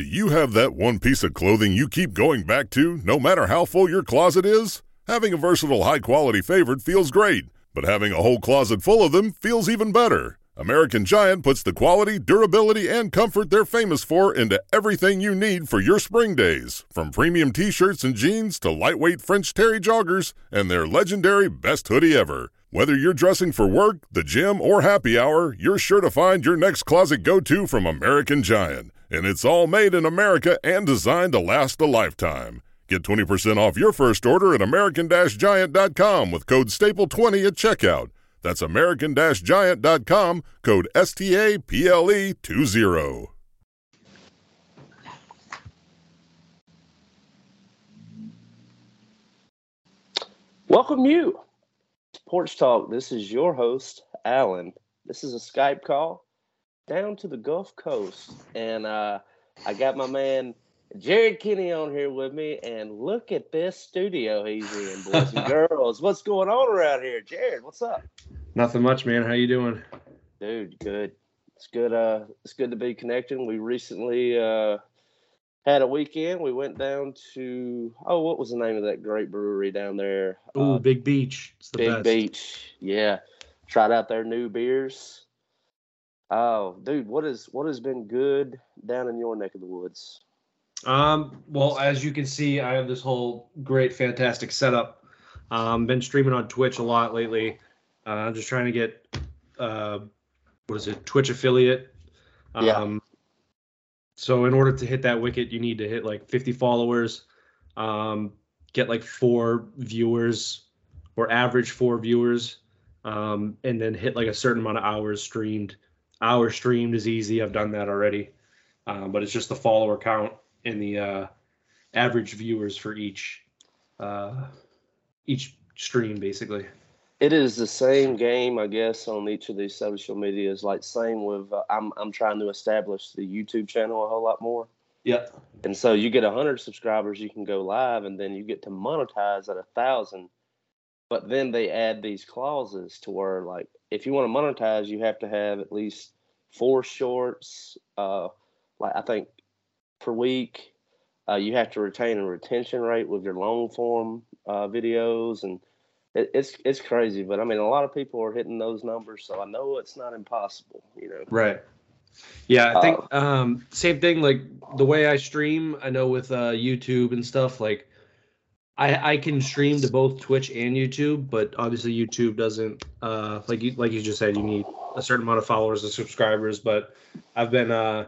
Do you have that one piece of clothing you keep going back to, no matter how full your closet is? Having a versatile, high quality favorite feels great, but having a whole closet full of them feels even better. American Giant puts the quality, durability, and comfort they're famous for into everything you need for your spring days. From premium t shirts and jeans to lightweight French Terry joggers and their legendary best hoodie ever. Whether you're dressing for work, the gym, or happy hour, you're sure to find your next closet go to from American Giant. And it's all made in America and designed to last a lifetime. Get 20% off your first order at American Giant.com with code STAPLE20 at checkout. That's American Giant.com, code STAPLE20. Welcome you to Porch Talk. This is your host, Alan. This is a Skype call down to the Gulf Coast. And uh, I got my man Jared Kenney on here with me. And look at this studio he's in, boys and girls. What's going on around here? Jared, what's up? Nothing much, man. How you doing? Dude, good. It's good. Uh, it's good to be connecting. We recently uh, had a weekend. We went down to oh, what was the name of that great brewery down there? Ooh, Uh, Big Beach. It's the Big best. Beach. Yeah. Tried out their new beers. Oh, dude, what is what has been good down in your neck of the woods? Um, well, as you can see, I have this whole great, fantastic setup. Um, been streaming on Twitch a lot lately. Uh, I'm just trying to get, uh, what is it, Twitch affiliate. Um, Yeah. So in order to hit that wicket, you need to hit like 50 followers, um, get like four viewers, or average four viewers, um, and then hit like a certain amount of hours streamed. Hours streamed is easy. I've done that already, um, but it's just the follower count and the uh, average viewers for each uh, each stream, basically. It is the same game, I guess, on each of these social medias. Like same with uh, I'm I'm trying to establish the YouTube channel a whole lot more. Yeah. And so you get hundred subscribers, you can go live, and then you get to monetize at a thousand. But then they add these clauses to where, like, if you want to monetize, you have to have at least four shorts, uh, like I think per week. Uh, you have to retain a retention rate with your long form uh, videos, and it, it's it's crazy. But I mean, a lot of people are hitting those numbers, so I know it's not impossible. You know. Right. Yeah, I think um, same thing. Like the way I stream, I know with uh, YouTube and stuff. Like, I I can stream to both Twitch and YouTube, but obviously YouTube doesn't. Uh, like you like you just said, you need a certain amount of followers and subscribers. But I've been uh,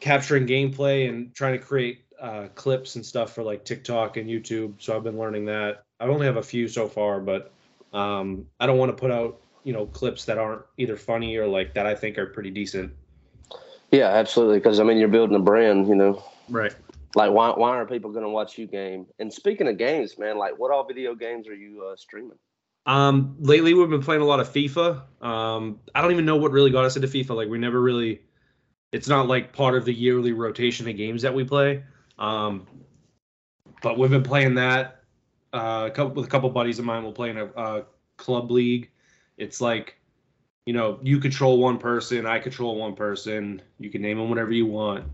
capturing gameplay and trying to create uh, clips and stuff for like TikTok and YouTube. So I've been learning that. I only have a few so far, but um, I don't want to put out you know clips that aren't either funny or like that I think are pretty decent. Yeah, absolutely. Because I mean, you're building a brand. You know. Right. Like, why why are people going to watch you game? And speaking of games, man, like, what all video games are you uh, streaming? Um, lately we've been playing a lot of FIFA. Um, I don't even know what really got us into FIFA. Like we never really, it's not like part of the yearly rotation of games that we play. Um, but we've been playing that. Uh, a couple with a couple buddies of mine. We'll play in a, a club league. It's like, you know, you control one person, I control one person. You can name them whatever you want.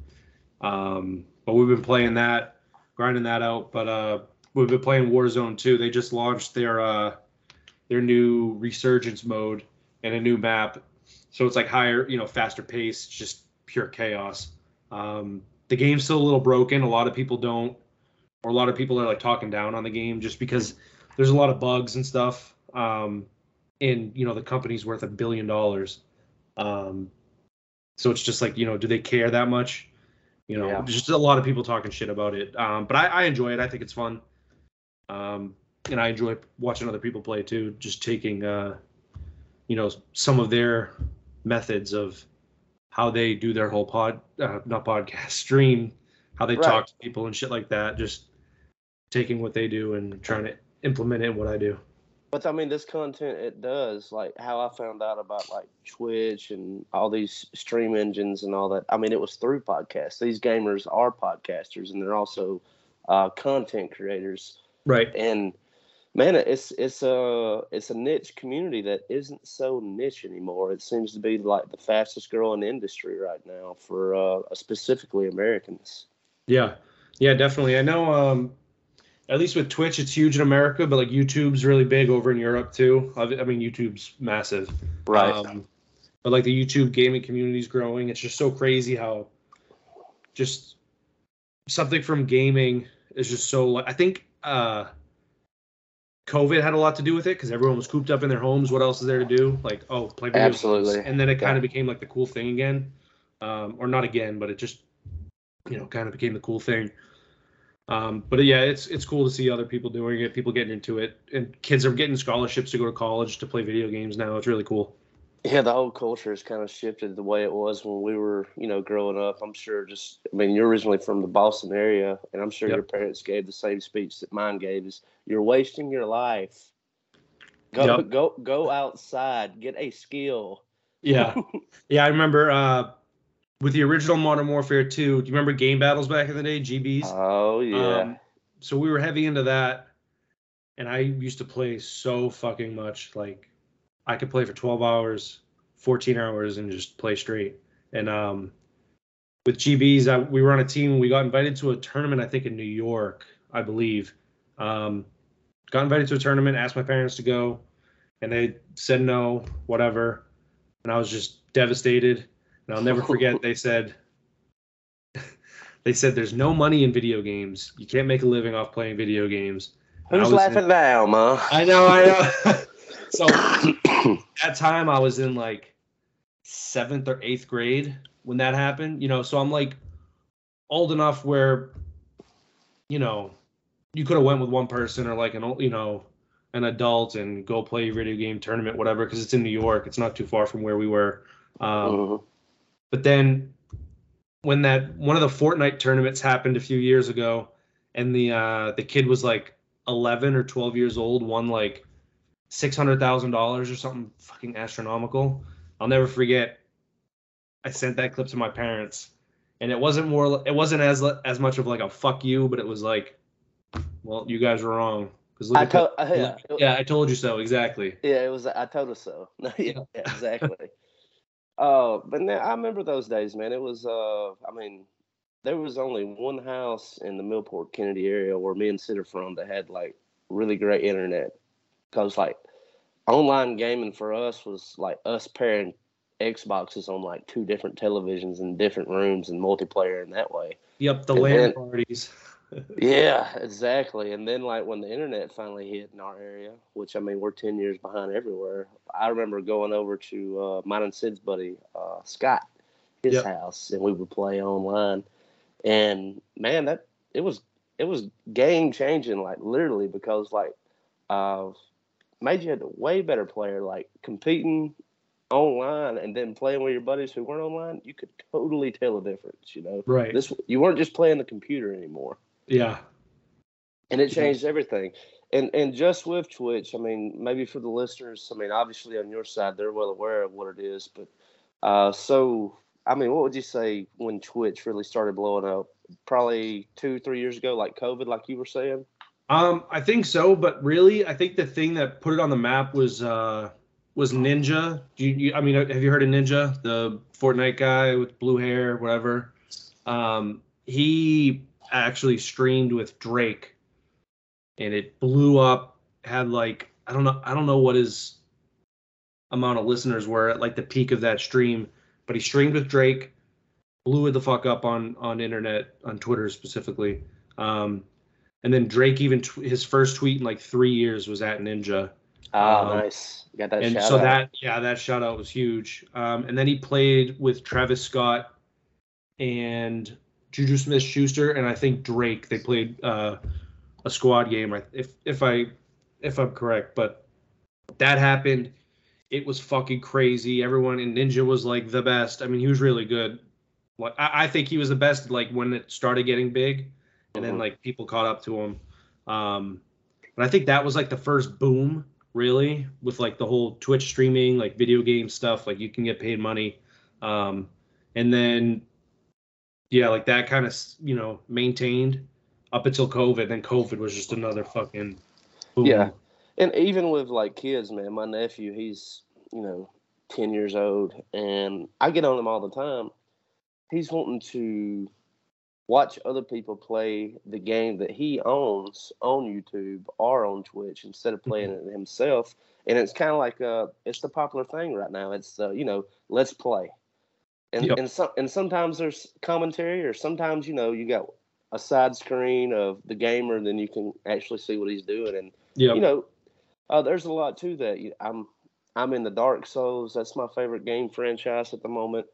Um, but we've been playing that, grinding that out. But uh, we've been playing Warzone too. They just launched their uh, their new resurgence mode and a new map. So it's like higher, you know, faster pace, just pure chaos. Um, the game's still a little broken. A lot of people don't, or a lot of people are like talking down on the game just because there's a lot of bugs and stuff. Um, and you know, the company's worth a billion dollars. Um, so it's just like, you know, do they care that much? You know, Yeah. just a lot of people talking shit about it. Um, but I, I enjoy it. I think it's fun. Um, and I enjoy watching other people play too. Just taking, uh, you know, some of their methods of how they do their whole pod, uh, not podcast stream, how they Right. talk to people and shit like that. Just taking what they do and trying to implement it in what I do. But I mean, this content it does like how I found out about like Twitch and all these stream engines and all that. I mean, it was through podcasts. These gamers are podcasters and they're also uh, content creators. Right. And Man, it's it's a it's a niche community that isn't so niche anymore. It seems to be like the fastest growing industry right now for uh, specifically Americans. Yeah, yeah, definitely. I know. Um, at least with Twitch, it's huge in America, but like YouTube's really big over in Europe too. I mean, YouTube's massive. Right. Um, but like the YouTube gaming community is growing. It's just so crazy how just something from gaming is just so. I think uh, COVID had a lot to do with it because everyone was cooped up in their homes. What else is there to do? Like, oh, play video Absolutely. games. And then it kind Yeah. of became like the cool thing again, um, or not again, but it just you know kind of became the cool thing. Um, but yeah, it's it's cool to see other people doing it, people getting into it, and kids are getting scholarships to go to college to play video games now. It's really cool. Yeah, the whole culture has kind of shifted the way it was when we were, you know, growing up. I'm sure just, I mean, you're originally from the Boston area, and I'm sure Yep. your parents gave the same speech that mine gave: is you're wasting your life. Go, Yep. go, go outside, get a skill. Yeah, yeah. I remember uh, with the original Modern Warfare 2. Do you remember game battles back in the day, GBs? Oh yeah, Um, so we were heavy into that, and I used to play so fucking much. Like, I could play for 12 hours, 14 hours, and just play straight. And um, with GBs, I, we were on a team. We got invited to a tournament, I think in New York, I believe. Um, got invited to a tournament, asked my parents to go, and they said no, whatever. And I was just devastated. And I'll never forget. They said, they said there's no money in video games. You can't make a living off playing video games. And who's was laughing now, ma? I know, I know. so that time I was in like seventh or eighth grade when that happened. You know, so I'm like old enough where, you know, you could have went with one person or like an old, you know, an adult and go play a video game tournament, whatever, because it's in New York. It's not too far from where we were. Um, Mhm. But then when that one of the Fortnite tournaments happened a few years ago, and the uh, the kid was like 11 or 12 years old, won like six hundred thousand dollars or something fucking astronomical. I'll never forget. I sent that clip to my parents, and it wasn't more. It wasn't as as much of like a fuck you, but it was like, well, you guys were wrong. Because I told, yeah, yeah, I told you so exactly. Yeah, it was. I told her so. yeah, exactly. Uh, but now, I remember those days, man. It was. Uh, I mean, there was only one house in the Millport Kennedy area where me and Sid are from that had like really great internet. Cause like online gaming for us was like us pairing Xboxes on like two different televisions in different rooms and multiplayer in that way. Yep, the And LAN then- parties. Yeah, exactly. And then like when the internet finally hit in our area, which I mean we're ten years behind everywhere. I remember going over to uh, mine and Sid's buddy uh, Scott, his Yep. house, and we would play online. And man, that it was it was game changing, like literally, because like uh, made you a way better player, like competing online and then playing with your buddies who weren't online. You could totally tell a difference. You know, Right. this you weren't just playing the computer anymore yeah. and it changed everything. And and just with Twitch, I mean, maybe for the listeners, I mean, obviously on your side, they're well aware of what it is. But uh, so, I mean, what would you say when Twitch really started blowing up? Probably two, three years ago, like COVID, like you were saying. Um, I think so, but really, I think the thing that put it on the map was uh was Ninja. Do you, you I mean, have you heard of Ninja, the Fortnite guy with blue hair, whatever? Um, he actually streamed with Drake, and it blew up. Had like I don't know, I don't know what his amount of listeners were at like the peak of that stream, but he streamed with Drake, blew it the fuck up on on internet on Twitter specifically. Um, and then Drake even tw- his first tweet in like three years was at Ninja, Ah, Um, nice. Got that and so out. that yeah that shout out was huge. Um, and then he played with Travis Scott and Juju Smith Schuster and I think Drake. They played uh, a squad game, if if I if I'm correct. But that happened. It was fucking crazy. Everyone in Ninja was like the best. I mean, he was really good. Like I, I think he was the best. Like when it started getting big, and then Mhm. like people caught up to him. Um, but I think that was like the first boom, really, with like the whole Twitch streaming, like video game stuff. Like you can get paid money, um, and then yeah, like that kind of you know maintained up until COVID. Then COVID was just another fucking boom. Yeah. And even with like kids, man, my nephew, he's you know ten years old, and I get on him all the time. He's wanting to watch other people play the game that he owns on YouTube or on Twitch instead of playing Mm-hmm. it himself. And it's kind of like uh, it's the popular thing right now. It's uh, you know, let's play. And Yep. and some and sometimes there's commentary, or sometimes you know you got a side screen of the gamer, and then you can actually see what he's doing. And Yeah. you know, uh, there's a lot to that. I'm I'm in the Dark Souls. That's my favorite game franchise at the moment.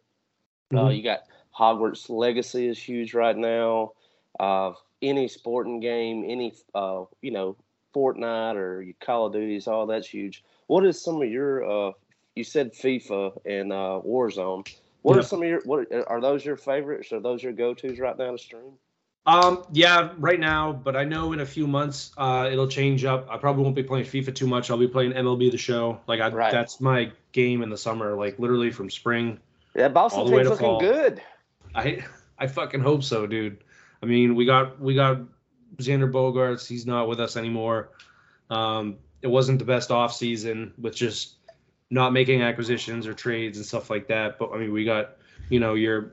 Uh, Mhm. you got Hogwarts Legacy is huge right now. Uh, any sporting game, any uh, you know, Fortnite or your Call of Duties, all that's huge. What is some of your? Uh, you said FIFA and uh, Warzone. What Yeah. are some of your? What are those your favorites? Are those your go tos right now to stream? Um, yeah, right now, but I know in a few months uh, it'll change up. I probably won't be playing FIFA too much. I'll be playing MLB the Show. Like I, Right. that's my game in the summer. Like literally from spring. Yeah, Boston All the way team's looking fall. good. I I fucking hope so, dude. I mean, we got we got Xander Bogaerts. He's not with us anymore. Um, it wasn't the best off season with just not making acquisitions or trades and stuff like that. But I mean, we got you know your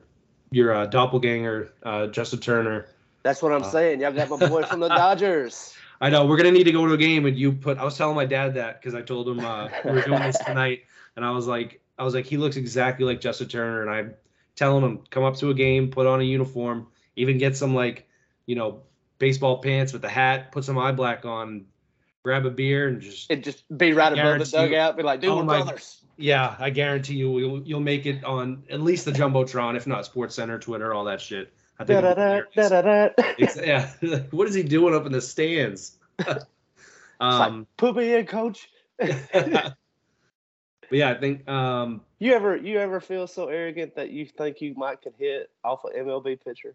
your uh, doppelganger uh, Justin Turner. That's what I'm Uh, saying. Y'all got my boy from the Dodgers. I know we're gonna need to go to a game, and you put. I was telling my dad that because I told him uh, we're doing this tonight, and I was like, I was like, he looks exactly like Justin Turner, and I'm telling him come up to a game, put on a uniform, even get some like, you know, baseball pants with a hat, put some eye black on, grab a beer, and just It just be right above the dugout. Be like, dude, Oh we're my- brothers. yeah, I guarantee you you'll you'll make it on at least the jumbotron, if not Sports Center, Twitter, all that shit. I think. Da-da-da, da-da-da. Yeah, what is he doing up in the stands? um, Put me in, coach. but yeah, I think um, You ever you ever feel so arrogant that you think you might could hit off an MLB pitcher?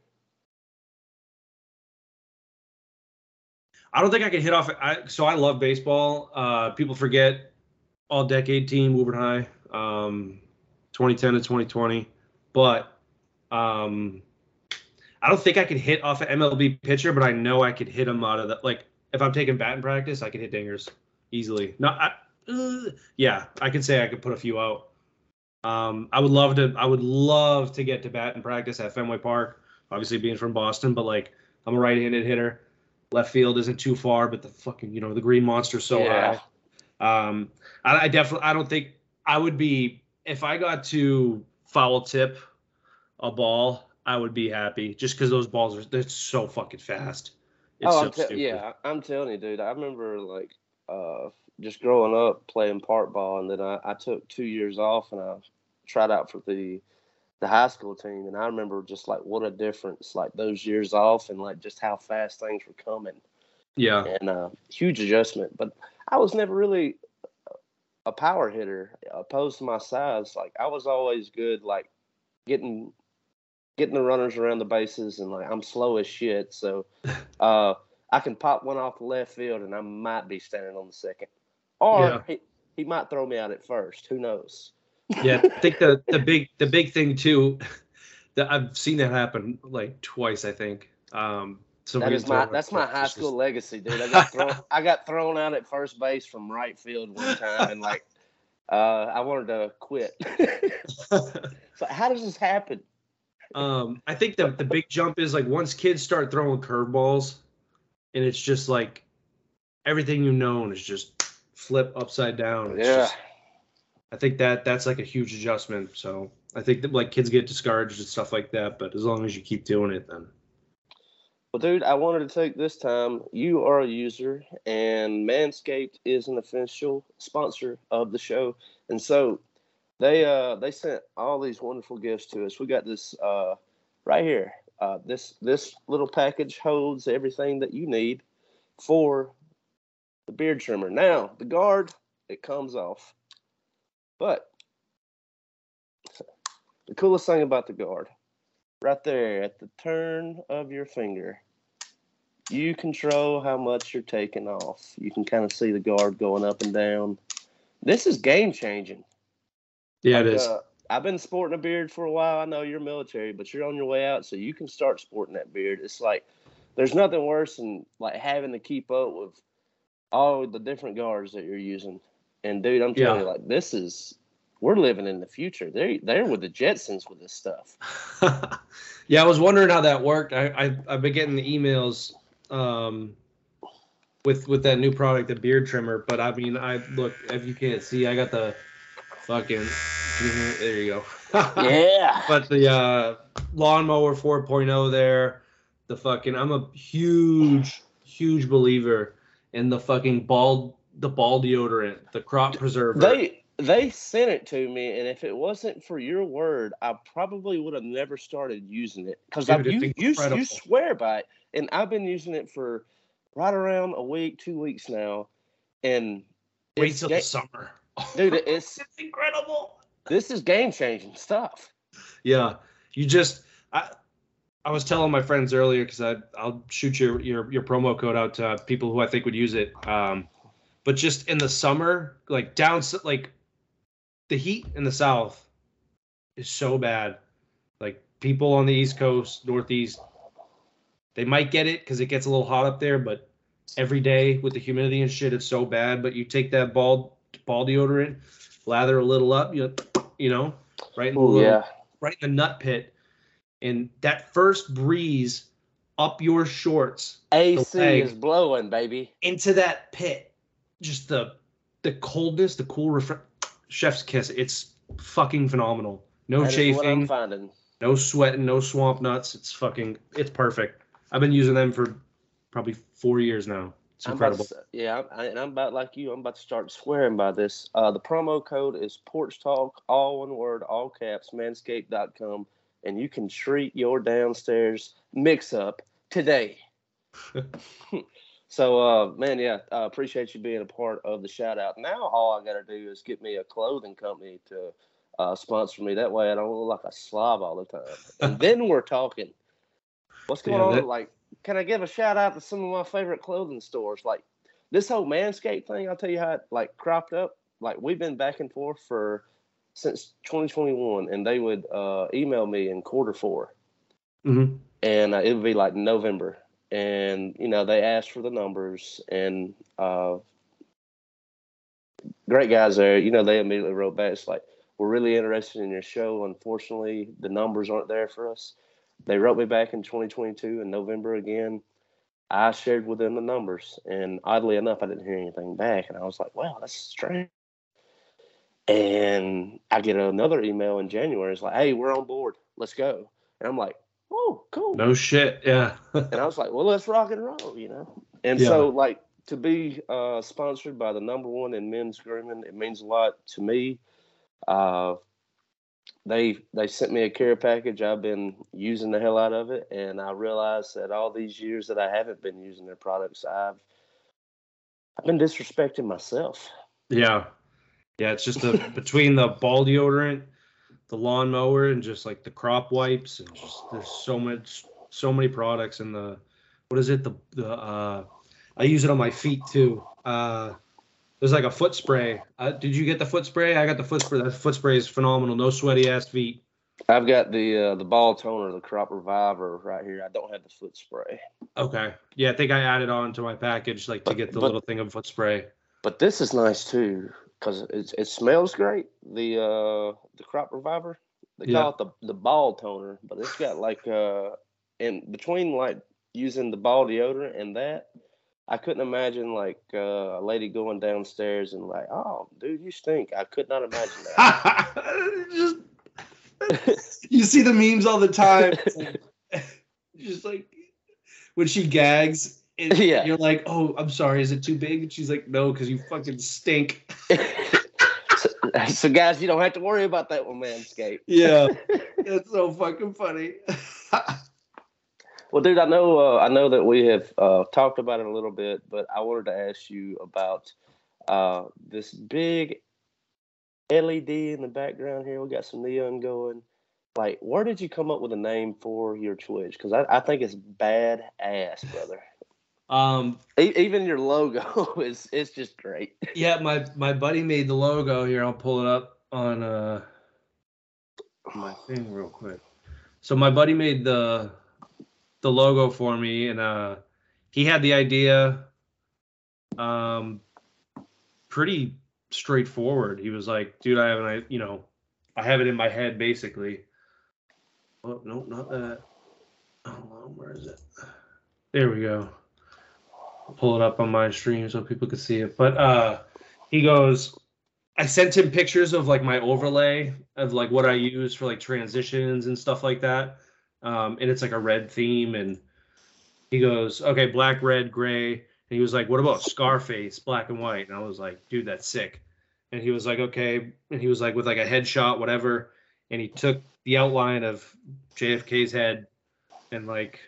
I don't think I can hit off. I, so I love baseball. Uh, people forget all decade team, Woburn High, um, 2010 to 2020. But um, I don't think I can hit off an MLB pitcher, but I know I could hit him out of the like. If I'm taking batting practice, I could hit dingers easily. No, I, uh, yeah, I could say I could put a few out. Um, I would love to. I would love to get to batting practice at Fenway Park. Obviously, being from Boston, but like I'm a right-handed hitter. Left field isn't too far, but the fucking you know the green monster so Yeah. high. Um, I, I definitely I don't think I would be if I got to foul tip a ball, I would be happy just because those balls are they're so fucking fast. It's oh, so I'm te- yeah, I'm telling you, dude. I remember like uh, just growing up playing part ball, and then I, I took two years off and I tried out for the the high school team, and I remember just like what a difference like those years off, and like just how fast things were coming. yeah, and uh, huge adjustment. But I was never really a power hitter opposed to my size. Like I was always good, like getting getting the runners around the bases, and like I'm slow as shit. So uh, I can pop one off the left field, and I might be standing on the second, or Yeah. he, he might throw me out at first. Who knows? yeah. I think the the big the big thing too that I've seen that happen like twice. I think. Um, That somebody is my that's my high school legacy, dude. I got thrown I got thrown out at first base from right field one time, and like uh, I wanted to quit. so how does this happen? Um, I think the the big jump is like once kids start throwing curveballs, and it's just like everything you know is just flip upside down. It's Yeah. just- I think that that's like a huge adjustment. So I think that like kids get discouraged and stuff like that, but as long as you keep doing it, then Well, dude, I wanted to take this time. You are a user, and Manscaped is an official sponsor of the show, and so they uh they sent all these wonderful gifts to us. We got this uh right here. Uh, this this little package holds everything that you need for the beard trimmer. Now the guard it comes off, but the coolest thing about the guard right there at the turn of your finger. You control how much you're taking off. You can kind of see the guard going up and down. This is game changing. yeah, it Like, is. uh, I've been sporting a beard for a while. I know you're military, but you're on your way out, so you can start sporting that beard. It's like there's nothing worse than like having to keep up with all the different guards that you're using. And dude, I'm telling Yeah. you, like this is we're living in the future. They they're with the Jetsons with this stuff. yeah, I was wondering how that worked. I, I I've been getting the emails um, with with that new product, the beard trimmer. But I mean, I look if you can't see, I got the fucking. can you hear it? There you go. yeah. But the uh, lawnmower 4.0 there, the fucking. I'm a huge huge believer in the fucking ball the ball deodorant, the crop preserver. They they sent it to me, and if it wasn't for your word, I probably would have never started using it because you, you you swear by it, and I've been using it for right around a week, two weeks now, and Wait till ga- the summer. dude, it's it's incredible. this is game changing stuff. Yeah, you just I I was telling my friends earlier because I I'll shoot your your your promo code out to people who I think would use it. Um, but just in the summer, like down like the heat in the south is so bad. Like people on the East Coast, Northeast, they might get it because it gets a little hot up there, but every day with the humidity and shit, it's so bad. But you take that ball ball deodorant, lather a little up, you you know, right in the Oh little yeah, right in the nut pit, and that first breeze up your shorts AC is blowing, baby. into that pit, just the the coldness, the cool refre- chef's kiss. It's fucking phenomenal. No That is what I'm chafing, finding. no sweating, no swamp nuts. It's fucking it's perfect. I've been using them for probably four years now. It's incredible. to yeah, I, and I'm about like you. I'm about to start swearing by this. Uh, the promo code is Porch Talk, all one word, all caps, manscaped.com, and you can treat your downstairs mix up today. so, uh, man, yeah, I appreciate you being a part of the shout out. Now, all I got to do is get me a clothing company to uh, sponsor me. That way, I don't look like a slob all the time. And then we're talking. What's going Yeah, on? that- Like, can I give a shout out to some of my favorite clothing stores? Like this whole Manscaped thing, I'll tell you how it like cropped up. Like we've been back and forth for since 2021, and they would uh, email me in quarter four, Mhm. and uh, it would be like November, and you know they asked for the numbers, and uh, great guys there. You know they immediately wrote back. It's like we're really interested in your show. Unfortunately, the numbers aren't there for us. They wrote me back in 2022 in November again. I shared with them the numbers, and oddly enough, I didn't hear anything back. And I was like, "Wow, that's strange." And I get another email in January. It's like, "Hey, we're on board. Let's go." And I'm like, "Oh, cool." No shit. Yeah. And I was like, "Well, let's rock and roll," you know. And Yeah. so, like, to be uh, sponsored by the number one in men's grooming, it means a lot to me. Uh, they they sent me a care package. I've been using the hell out of it, and I realized that all these years that I haven't been using their products, I've I've been disrespecting myself. Yeah. Yeah, it's just the between the ball deodorant, the lawnmower, and just like the crop wipes, and just there's so much, so many products in the what is it? The the uh, I use it on my feet too. Uh, there's like a foot spray. Uh, did you get the foot spray? I got the foot spray. That foot spray is phenomenal. No sweaty ass feet. I've got the uh, the ball toner, the crop reviver right here. I don't have the foot spray, Okay. Yeah, I think I added on to my package like to But- get the but- little thing of foot spray. but this is nice too because it it smells great. The uh the crop reviver, they Yeah. call it the the ball toner, but it's got like uh in between like using the ball deodorant and that. I couldn't imagine like uh, a lady going downstairs and like, oh, dude, you stink. I could not imagine that. just you see the memes all the time. Just like when she gags, and Yeah. you're like, "Oh, I'm sorry. Is it too big?" And she's like, "No, because you fucking stink." so, so, guys, you don't have to worry about that one, Manscaped. Yeah, it's so fucking funny. Well, dude, I know uh, I know that we have uh, talked about it a little bit, but I wanted to ask you about uh, this big LED in the background here. We got some neon going. Like, where did you come up with a name for your Twitch? Because I, I think it's bad ass, brother. Um, even your logo is it's just great. yeah, my my buddy made the logo here. I'll pull it up on uh my thing real quick. So my buddy made the the logo for me, and uh he had the idea um, pretty straightforward. He was like, "Dude, I have an, I, you know, I have it in my head basically." Oh no, not that. Hold on, where is it? There we go. I'll pull it up on my stream so people can see it. But uh, he goes, I sent him pictures of like my overlay of like what I use for like transitions and stuff like that. Um, and it's like a red theme. And he goes, okay, black, red, gray. And he was like, what about Scarface, black and white? And I was like, dude, that's sick. And he was like, okay. And he was like, with like a headshot, whatever. And he took the outline of JFK's head and like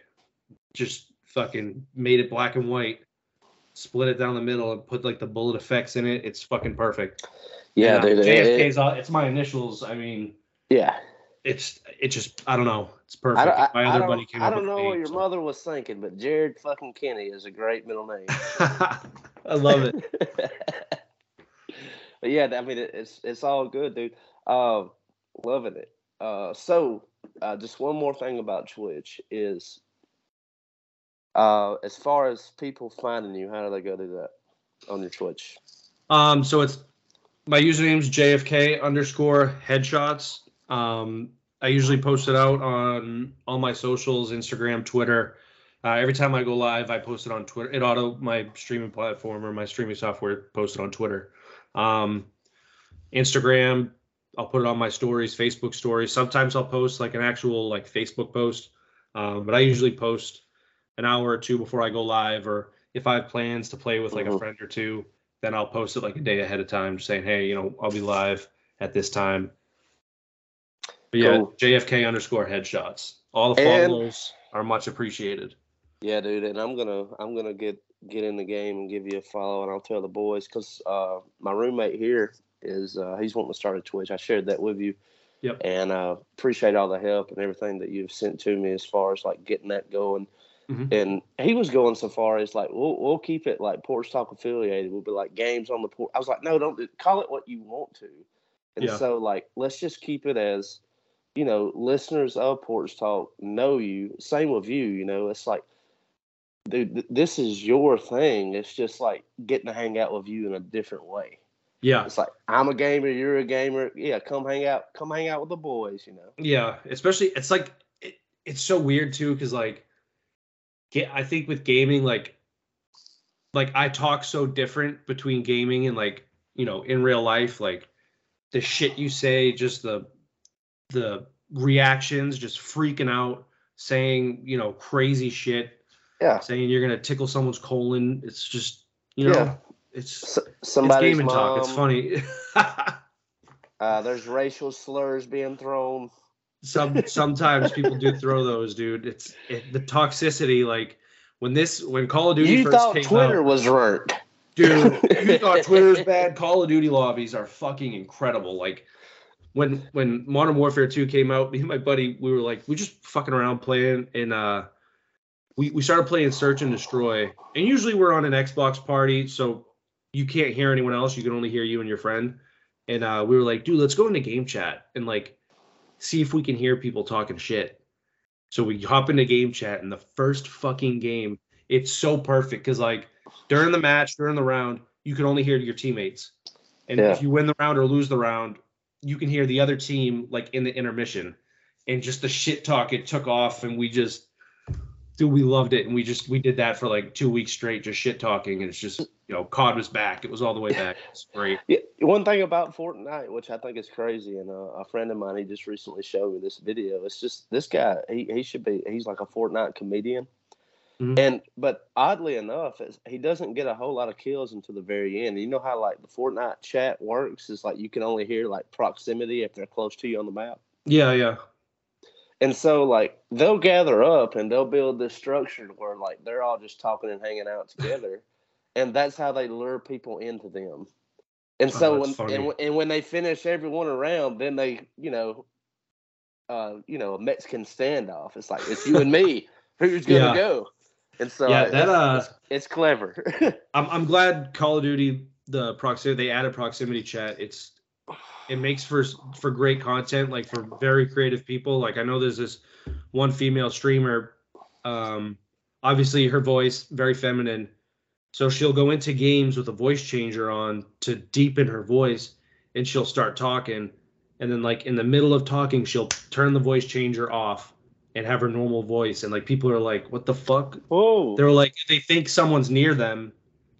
just fucking made it black and white, split it down the middle, and put like the bullet effects in it. It's fucking perfect. Yeah, And, uh, it- JFK's. all- it's my initials. I mean, yeah. it's it just I don't know. It's perfect. I I, my other don't, buddy came I don't know what your so- mother was thinking, but Jared fucking Kenney is a great middle name. I love it. but yeah, I mean, it's it's all good, dude. Uh, loving it. Uh, so uh, just one more thing about Twitch is, uh, as far as people finding you, how do they go do that on your Twitch? Um, so it's my username's JFK underscore headshots. Um, I usually post it out on all my socials, Instagram, Twitter. Uh, every time I go live, I post it on Twitter. It auto my streaming platform or my streaming software post it on Twitter. Um, Instagram, I'll put it on my stories, Facebook stories. Sometimes I'll post like an actual like Facebook post, um, but I usually post an hour or two before I go live, or if I have plans to play with like a Mhm. friend or two, then I'll post it like a day ahead of time, saying, "Hey, you know, I'll be live at this time." But yeah, Cool. JFK underscore headshots. All the And- follows are much appreciated. Yeah, dude, and I'm gonna I'm gonna get get in the game and give you a follow, and I'll tell the boys because uh, my roommate here is uh, he's wanting to start a Twitch. I shared that with you. Yep. And uh, appreciate all the help and everything that you've sent to me as far as like getting that going. Mhm. And he was going so far as like we'll we'll keep it like Porch Talk affiliated. We'll be like games on the port. I was like, no, don't do- call it what you want to. And Yeah. so like let's just keep it as you know listeners of Porch Talk know you. Same with you. You know, it's like dude, th- this is your thing. It's just like getting to hang out with you in a different way. Yeah, It's like I'm a gamer, you're a gamer. Yeah, come hang out, come hang out with the boys. You know. yeah. Especially, it's like it, it's so weird too, because like, I think with gaming, like, like I talk so different between gaming and like you know in real life, like the shit you say, just the the reactions, just freaking out, saying you know crazy shit, Yeah. saying you're gonna tickle someone's colon. It's just you know, Yeah. it's S- it's somebody's gaming mom. talk. It's funny. Uh, there's racial slurs being thrown. Some sometimes people do throw those, dude. It's it, the toxicity. Like when this when Call of Duty You first thought came Twitter out, was burnt. dude. You thought Twitter's bad. Call of Duty lobbies are fucking incredible. Like when when Modern Warfare 2 came out, me and my buddy, we were like, we just fucking around playing, and uh, we we started playing Search and Destroy. And usually we're on an Xbox party, so you can't hear anyone else. You can only hear you and your friend. And uh, we were like, dude, let's go into game chat and like see if we can hear people talking shit. So we hop into game chat, and the first fucking game, it's so perfect because like during the match, during the round, you can only hear your teammates. And Yeah. if you win the round or lose the round, you can hear the other team like in the intermission. And just the shit talk it took off and we just dude, we loved it. And we just we did that for like two weeks straight, just shit talking. And it's just you know, COD was back. It was all the way back. It's great. Yeah, one thing about Fortnite, which I think is crazy, and uh, a friend of mine, he just recently showed me this video. It's just this guy, he, he should be, he's like a Fortnite comedian. Mhm. And, but oddly enough, he doesn't get a whole lot of kills until the very end. You know how like the Fortnite chat works? Is like you can only hear like proximity if they're close to you on the map. Yeah, yeah. And so like they'll gather up and they'll build this structure where like they're all just talking and hanging out together, and that's how they lure people into them. And Oh, so that's when and, and when they finish everyone around, then they you know, uh, you know, a Mexican standoff. It's like it's you and me. Who's gonna Yeah. go? And so Yeah, that, it's, uh, it's, it's clever. I'm I'm glad Call of Duty the proximity they added proximity chat. It's it makes for for great content, like for very creative people. Like I know there's this one female streamer, um, obviously her voice very feminine, So she'll go into games with a voice changer on to deepen her voice, and she'll start talking, and then like in the middle of talking, she'll turn the voice changer off and have her normal voice, and like people are like, "What the fuck?" oh They're like, if they think someone's near them,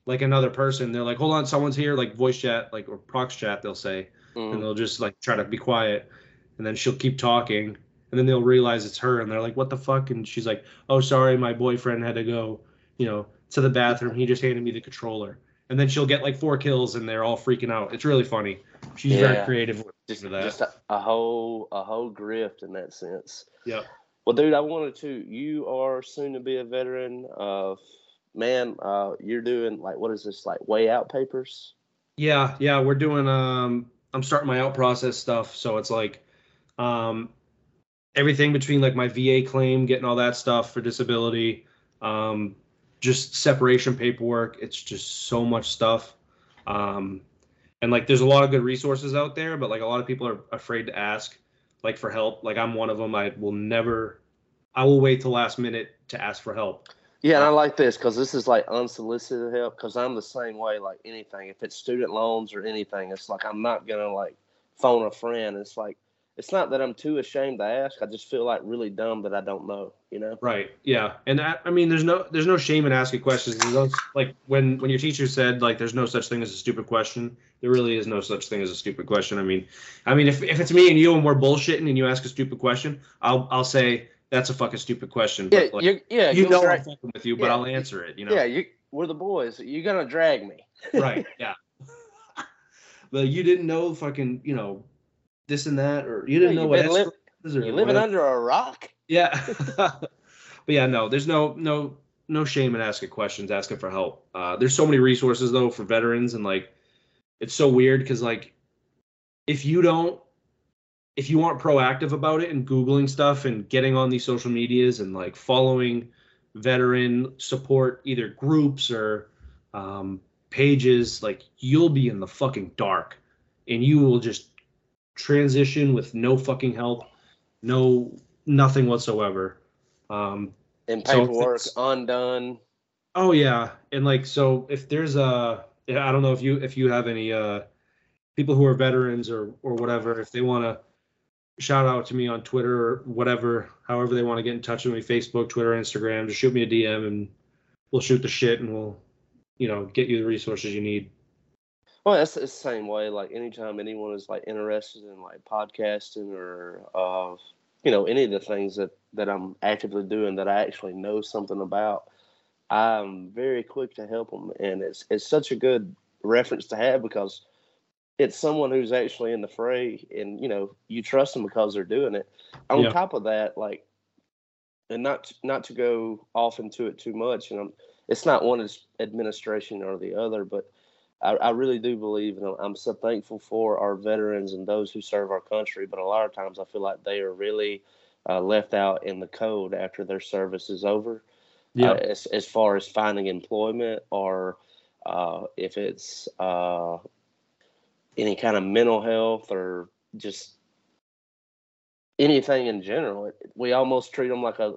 like another person, they're like, "Hold on, someone's here," like voice chat, like or prox chat, they'll say, and Mm. they'll just like try to be quiet, and then she'll keep talking, and then they'll realize it's her, and they're like, "What the fuck?" And she's like, "Oh, sorry, my boyfriend had to go, you know, to the bathroom. He just handed me the controller." And then she'll get like four kills, and they're all freaking out. It's really funny. She's very creative with Just, that. just a, a whole a whole grift in that sense. Yeah. Well, dude, I wanted to. You are soon to be a veteran of man. Uh, you're doing like what is this like way out papers? Yeah, yeah, we're doing um I'm starting my out process stuff, so it's like um everything between like my VA claim, getting all that stuff for disability, um just separation paperwork, it's just so much stuff. Um and like there's a lot of good resources out there, but like a lot of people are afraid to ask like for help. Like I'm one of them. I will never I will wait till last minute to ask for help. Yeah, and I like this because this is like unsolicited help. Because I'm the same way. Like anything, if it's student loans or anything, it's like I'm not gonna like phone a friend. It's like it's not that I'm too ashamed to ask. I just feel like really dumb that I don't know. You know? Right. Yeah. And I, I mean, there's no there's no shame in asking questions. Like when when your teacher said like there's no such thing as a stupid question. There really is no such thing as a stupid question. I mean, I mean if, if it's me and you and we're bullshitting and you ask a stupid question, I'll I'll say that's a fucking stupid question. Yeah, But, like, you yeah you know drag- I'm fucking with you, but yeah. I'll answer it. You know. yeah you we're the boys. You're gonna drag me. right. Yeah. but you didn't know fucking you know this and that or you didn't Yeah, know what li- escrow is or You living whatever. under a rock? Yeah. but yeah, no, there's no no no shame in asking questions, asking for help. Uh, there's so many resources though for veterans, and like it's so weird because like if you don't if you aren't proactive about it and googling stuff and getting on these social medias and like following veteran support either groups or um, pages like you'll be in the fucking dark and you will just transition with no fucking help no nothing whatsoever um, And So paperwork it's- undone. Oh yeah, and like so, if there's a i don't know if you if you have any uh people who are veterans or or whatever, if they want to shout out to me on Twitter or whatever, however they want to get in touch with me, Facebook, Twitter, Instagram, just shoot me a DM and we'll shoot the shit and we'll, you know, get you the resources you need. Well, it's the same way. Like anytime anyone is like interested in like podcasting or uh, you know any of the things that that I'm actively doing that I actually know something about, I'm very quick to help them, and it's it's such a good reference to have because it's someone who's actually in the fray, and you know you trust them because they're doing it. On Yeah. top of that, like, and not not to go off into it too much, and I'm, it's not one is administration or the other, but I, I really do believe, and I'm- I'm so thankful for our veterans and those who serve our country. But a lot of times, I feel like they are really uh, left out in the cold after their service is over. Uh, as as far as finding employment, or uh, if it's uh, any kind of mental health, or just anything in general, we almost treat them like a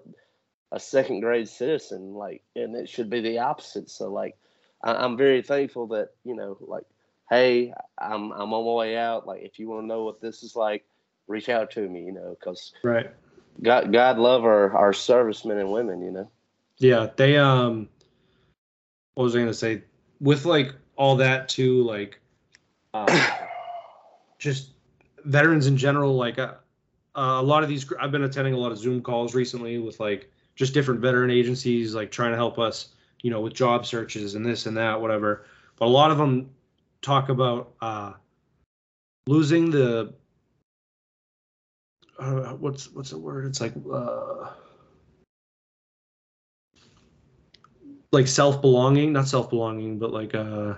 a second grade citizen, like, and it should be the opposite. So, like. I, I'm very thankful that you know, like, hey, I'm I'm on my way out. Like, if you want to know what this is like, reach out to me. You know, because right. God God love our our servicemen and women. You know. Yeah, they um what was I gonna say? With like all that too, like uh, just veterans in general, like uh, uh, a lot of these I've been attending a lot of Zoom calls recently with like just different veteran agencies like trying to help us, you know, with job searches and this and that, whatever. But a lot of them talk about uh losing the uh, what's what's the word? It's like uh like self belonging, not self belonging, but like uh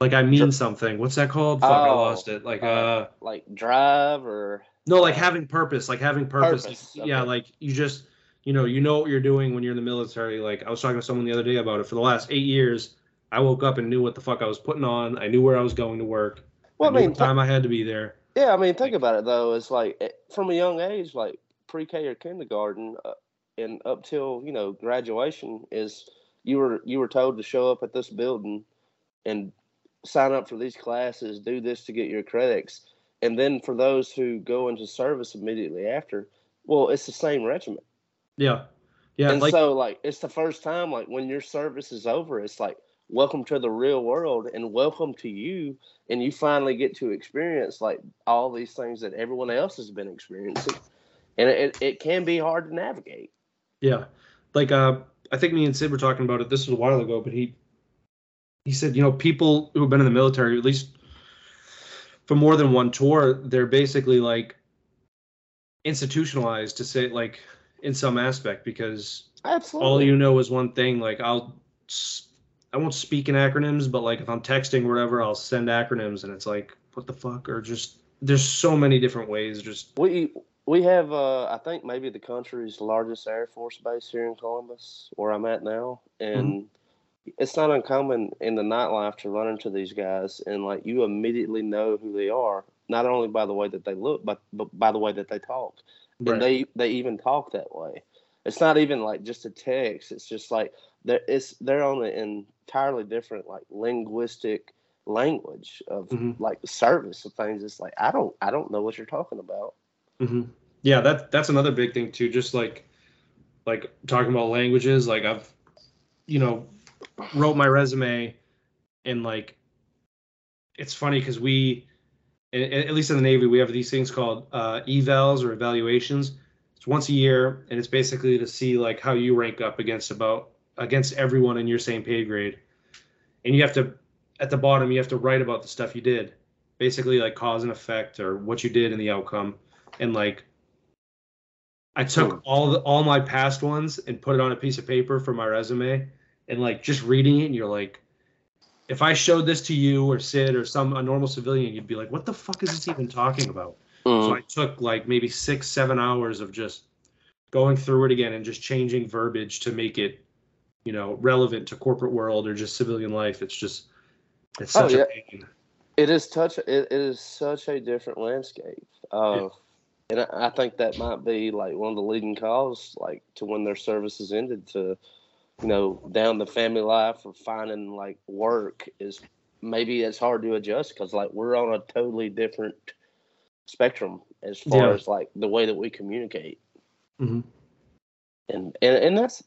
like I mean something. What's that called? Fuck, I Oh, lost it. Like uh, uh Like drive or no, like having purpose, like having purpose. Purpose, Like, Yeah, like you just you know, you know what you're doing when you're in the military. Like I was talking to someone the other day about it. For the last eight years, I woke up and knew what the fuck I was putting on. I knew where I was going to work. well, I I mean, time I had to be there. yeah, I mean, think about it though. It's like eh, from a young age, like pre-K or kindergarten, uh, and up till you know graduation is you were you were told to show up at this building and sign up for these classes, do this to get your credits, and then for those who go into service immediately after, well, it's the same regiment. Yeah, yeah. and like, so like it's the first time like when your service is over, it's like welcome to the real world and welcome to you and you finally get to experience like all these things that everyone else has been experiencing and it, it can be hard to navigate yeah, like uh, I think me and Sid were talking about it. This was a while ago, but he he said, you know, people who have been in the military, at least for more than one tour, they're basically like institutionalized to say like in some aspect because absolutely all you know is one thing. Like I'll I won't speak in acronyms, but like if I'm texting or whatever, I'll send acronyms, and it's like what the fuck, or just there's so many different ways. Just we we have uh i think maybe the country's largest air force base here in columbus where i'm at now and it's not uncommon in the nightlife to run into these guys and like you immediately know who they are not only by the way that they look but, but by the way that they talk Right. and they they even talk that way it's not even like just a text it's just like they're it's they're on an entirely different like linguistic language of Mhm. like service of things it's like i don't i don't know what you're talking about hmm Yeah, that that's another big thing too. Just like like talking about languages, like I've you know wrote my resume and like it's funny because we at least in the Navy we have these things called uh, evals or evaluations. It's once a year and it's basically to see like how you rank up against about against everyone in your same pay grade, and you have to at the bottom you have to write about the stuff you did, basically like cause and effect or what you did and the outcome. And like I took all the, all my past ones and put it on a piece of paper for my resume and like just reading it and you're like if I showed this to you or Sid or some a normal civilian you'd be like what the fuck is this even talking about so I took like maybe 6 7 hours of just going through it again and just changing verbiage to make it you know relevant to corporate world or just civilian life it's just it's Oh, such yeah. a pain It is touch. It, it is such a different landscape, uh, and I, I think that might be like one of the leading cause, like to when their services ended, to you know down the family life or finding like work is maybe it's hard to adjust because like we're on a totally different spectrum as far Yeah. as like the way that we communicate, Mhm. and and and that's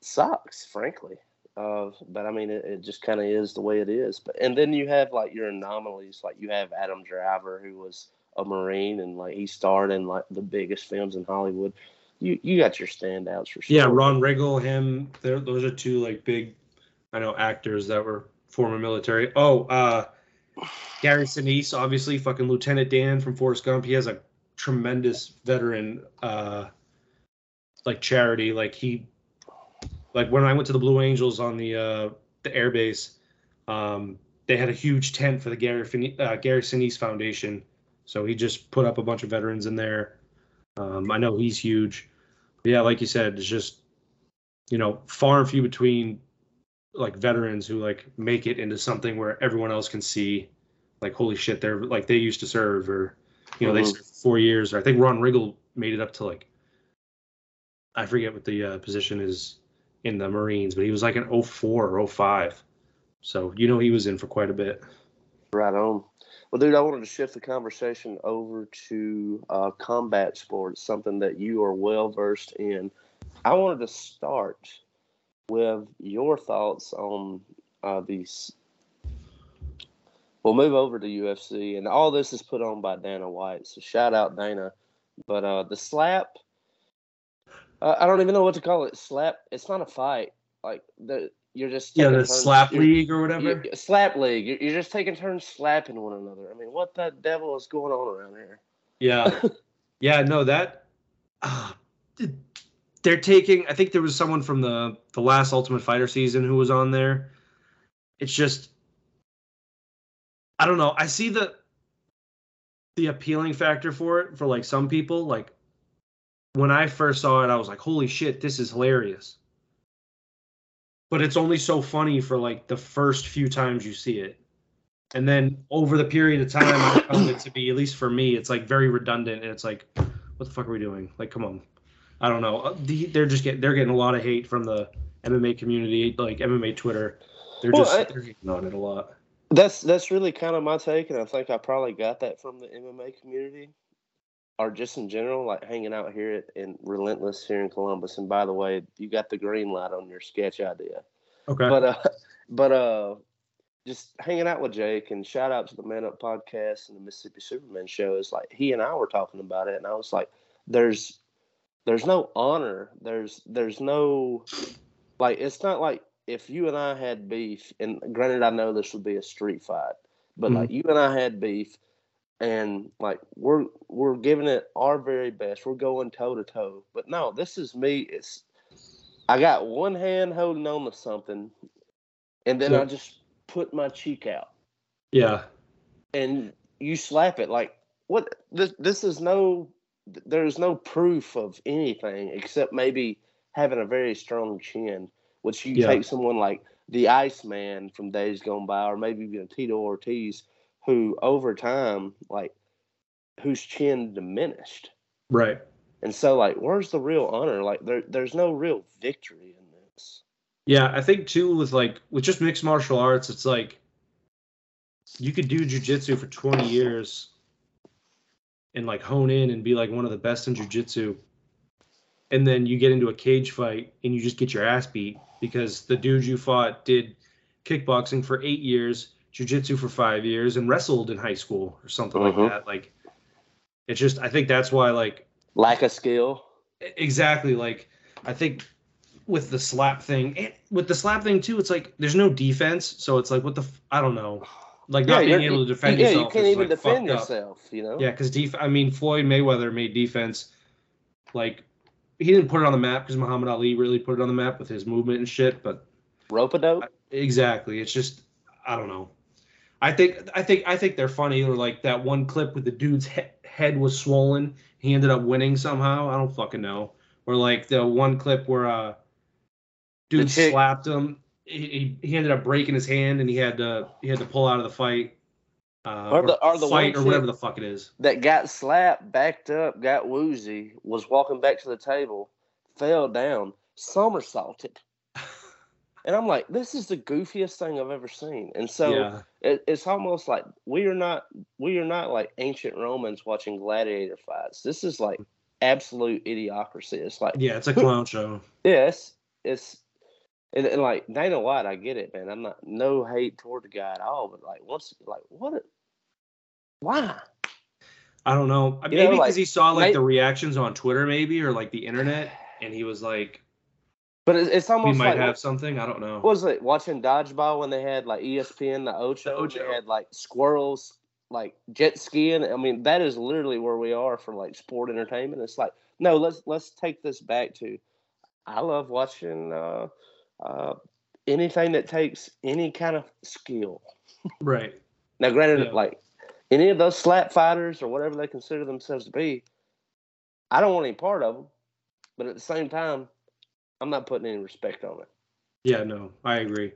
sucks, frankly. Uh, but I mean, it, it just kind of is the way it is. But and then you have like your anomalies, like you have Adam Driver, who was a Marine, and like he starred in like the biggest films in Hollywood. You you got your standouts for sure. Yeah, Rob Riggle, him. Those are two like big, I know actors that were former military. Oh, uh, Gary Sinise, obviously, fucking Lieutenant Dan from Forrest Gump. He has a tremendous veteran, uh, like charity. Like he, like when I went to the Blue Angels on the uh, the airbase, um, they had a huge tent for the Gary uh, Gary Sinise Foundation. So he just put up a bunch of veterans in there. Um, I know he's huge. But yeah, like you said, it's just you know far and few between like veterans who like make it into something where everyone else can see like holy shit they're like they used to serve or you know they Mhm. served four years or I think Rob Riggle made it up to like I forget what the uh, position is in the Marines, but he was like an 04 or 05. So you know he was in for quite a bit. Right on. Well, dude, I wanted to shift the conversation over to uh, combat sports, something that you are well versed in. I wanted to start with your thoughts on uh, these. We'll move over to UFC, and all this is put on by Dana White. So shout out Dana. But uh, the slap, uh, I don't even know what to call it. Slap. It's not a fight. Like the you're just Yeah, the turns- slap league or whatever. you- slap league. You're, you're just taking turns slapping one another. I mean, what the devil is going on around here? Yeah. yeah, no, that uh, they're taking I think there was someone from the the last Ultimate Fighter season who was on there. It's just I don't know. I see the the appealing factor for it for like some people like when I first saw it I was like, "Holy shit, this is hilarious." But it's only so funny for like the first few times you see it. And then over the period of time, I found it to be, at least for me, it's like very redundant, and it's like, what the fuck are we doing? Like, come on, I don't know. Uh, They're just getting they're getting a lot of hate from the MMA community, like MMA Twitter. They're Well, just I- they're hitting on it a lot. That's that's really kind of my take, and I think I probably got that from the MMA community, or just in general, like hanging out here at, in Relentless here in Columbus. And by the way, you got the green light on your sketch idea, Okay. but uh, but uh, just hanging out with Jake and shout out to the Man Up podcast and the Mississippi Superman show is like he and I were talking about it, and I was like, there's there's no honor, there's there's no like it's not like if you and I had beef, and granted, I know this would be a street fight, but like you and I had beef, and like we're we're giving it our very best, we're going toe to toe. But no, this is me. It's I got one hand holding on to something, and then Yeah. I just put my cheek out, yeah. and you slap it. Like what? This this is no. There's no proof of anything except maybe having a very strong chin which you Yeah. take someone like the Iceman from days gone by, or maybe even Tito Ortiz, who over time, like, whose chin diminished. Right. And so, like, where's the real honor? Like, there, there's no real victory in this. Yeah, I think too with like with just mixed martial arts, it's like you could do jujitsu for 20 years and like hone in and be like one of the best in jujitsu. And then you get into a cage fight and you just get your ass beat because the dude you fought did kickboxing for eight years, jujitsu for five years, and wrestled in high school or something Mhm. like that. Like it's just I think that's why like Lack of skill. exactly like i think with the slap thing and with the slap thing too it's like there's no defense so it's like what the f- i don't know like not being you're- able to defend yeah, yourself you can't even like, defend fucked up. yourself, you know? yeah because def- i mean floyd mayweather made defense like he didn't put it on the map because muhammad ali really put it on the map with his movement and shit but Rope a dope. exactly it's just i don't know i think i think i think they're funny. Or like that one clip with the dude's he- head was swollen. He ended up winning somehow. I don't fucking know. Or like the one clip where uh dude chick- slapped him. He, he he ended up breaking his hand and he had to he had to pull out of the fight. Uh, Or the- or the fight or whatever the fuck it is. that got slapped, backed up, got woozy, was walking back to the table, fell down, somersaulted. And I'm like, this is the goofiest thing I've ever seen. And so yeah it, it's almost like we are not we are not like ancient Romans watching gladiator fights. This is like absolute idiocracy. It's like yeah it's a clown show yeah, it's it's and, and like Dana White, I get it, man. I'm not no hate toward the guy at all, but like once like what a, why? I don't know. You Maybe because like, he saw like may- the reactions on Twitter, maybe or like the internet, and he was like, But it's, it's "We might like have something." I don't know. what was it watching dodgeball when they had like ESPN, the Ocho, The Ocho. they had like squirrels like jet skiing. I mean, that is literally where we are for like sport entertainment. It's like no, let's let's take this back to. I love watching uh, uh, anything that takes any kind of skill. Right. Now, granted, Yeah. like any of those slap fighters or whatever they consider themselves to be, I don't want any part of them. But at the same time, I'm not putting any respect on it. Yeah. No, I agree.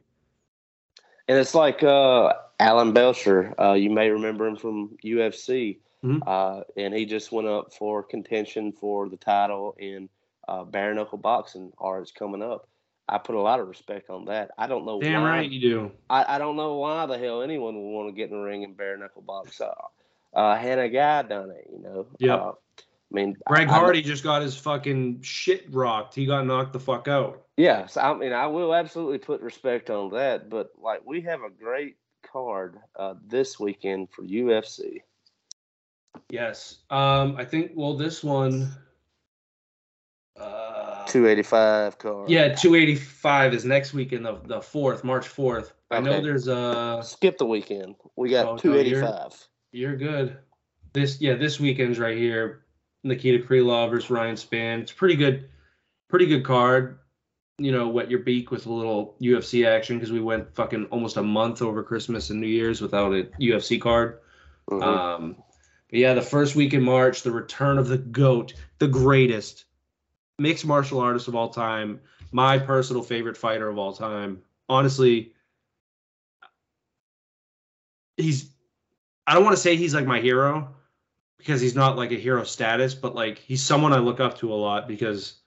And it's like uh, Alan Belcher. Uh, you may remember him from UFC. Mhm. Uh, and he just went up for contention for the title in uh, bare knuckle boxing, or it's coming up. I put a lot of respect on that. I don't know Damn why. right you do. I, I don't know why the hell anyone would want to get in the ring and bare knuckle box. Uh, uh, Hannah Guy done it, you know. Yep. Uh, I mean, Greg I- I- Hardy just got his fucking shit rocked. He got knocked the fuck out. Yes, I mean I will absolutely put respect on that, but like we have a great card uh, this weekend for UFC. Yes. Um. I think. Well, this one. Uh, Two eighty five card. yeah, 285 is next weekend, the the fourth, March 4th. I know there's a. Skip the weekend. We Oh, got no, you're- You're good. This yeah, this weekend's right here. Nikita Krylov versus Ryan Spann. It's pretty good, pretty good card. You know, wet your beak with a little UFC action because we went fucking almost a month over Christmas and New Year's without a UFC card. Mhm. Um, but yeah, the first week in March, the return of the goat, the greatest mixed martial artist of all time, my personal favorite fighter of all time. Honestly, he's I don't want to say he's like my hero because he's not like a hero status, but like he's someone I look up to a lot because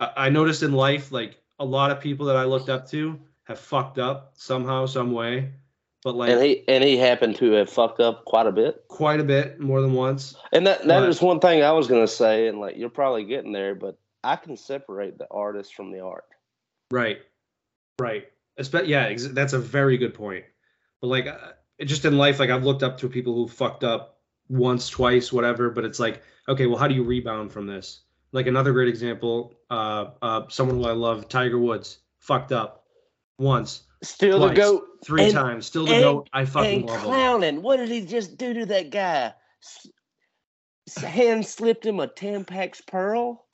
I, I noticed in life, like a lot of people that I looked up to have fucked up somehow, some way. But like and he and he happened to have fucked up quite a bit. quite a bit, more than once. And that that But- is one thing I was gonna say, and like you're probably getting there, but I can separate the artist from the art. Right. Right. Espe- yeah, ex- that's a very good point. But like, uh, just in life, like I've looked up to people who fucked up once, twice, whatever. But it's like, okay, well, how do you rebound from this? Like another great example, uh, uh, someone who I love, Tiger Woods, fucked up once, Still the Twice. goat three And- times, still the and- goat. I fucking and love him. clowning. What did he just do to that guy? S- s- hand slipped him a Tampax Pearl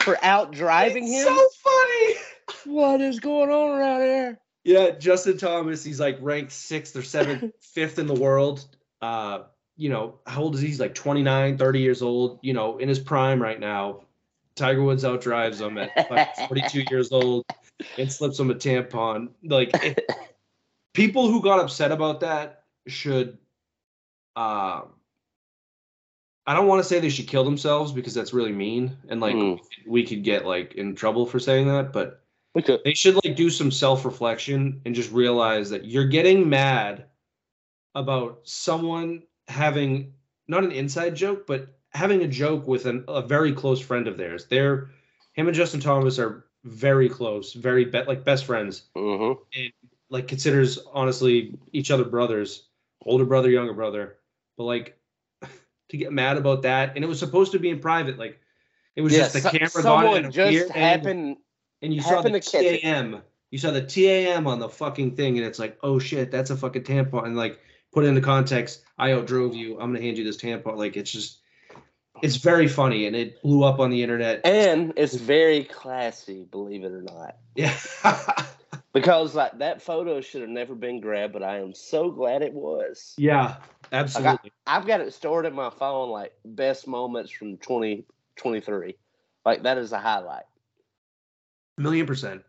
for out driving It's him. so funny. what is going on around here? Yeah, Justin Thomas, he's like ranked sixth or seventh, fifth in the world. Uh, you know, how old is he? He's like 29, 30 years old, you know, in his prime right now. Tiger Woods outdrives him at like 42 years old and slips him a tampon. Like, it, people who got upset about that should, um, I don't want to say they should kill themselves because that's really mean. And like, Mm. we could get like in trouble for saying that, but they should like do some self-reflection and just realize that you're getting mad about someone having not an inside joke but having a joke with an, a very close friend of theirs they're him and justin thomas are very close very be- like best friends hmm and like considers honestly each other brothers older brother younger brother but like to get mad about that and it was supposed to be in private like it was just the so- camera got someone it at just happened. and you saw the. TAM. You saw the TAM on the fucking thing, and it's like, oh shit, that's a fucking tampon. And like, put it into context. I outdrove you. I'm gonna hand you this tampon. Like, it's just, it's very funny, and it blew up on the internet. And it's very classy, believe it or not. yeah, Because like that photo should have never been grabbed, but I am so glad it was. yeah, absolutely. I've got it stored in my phone, like best moments from 2023. Like that is a highlight. Million percent.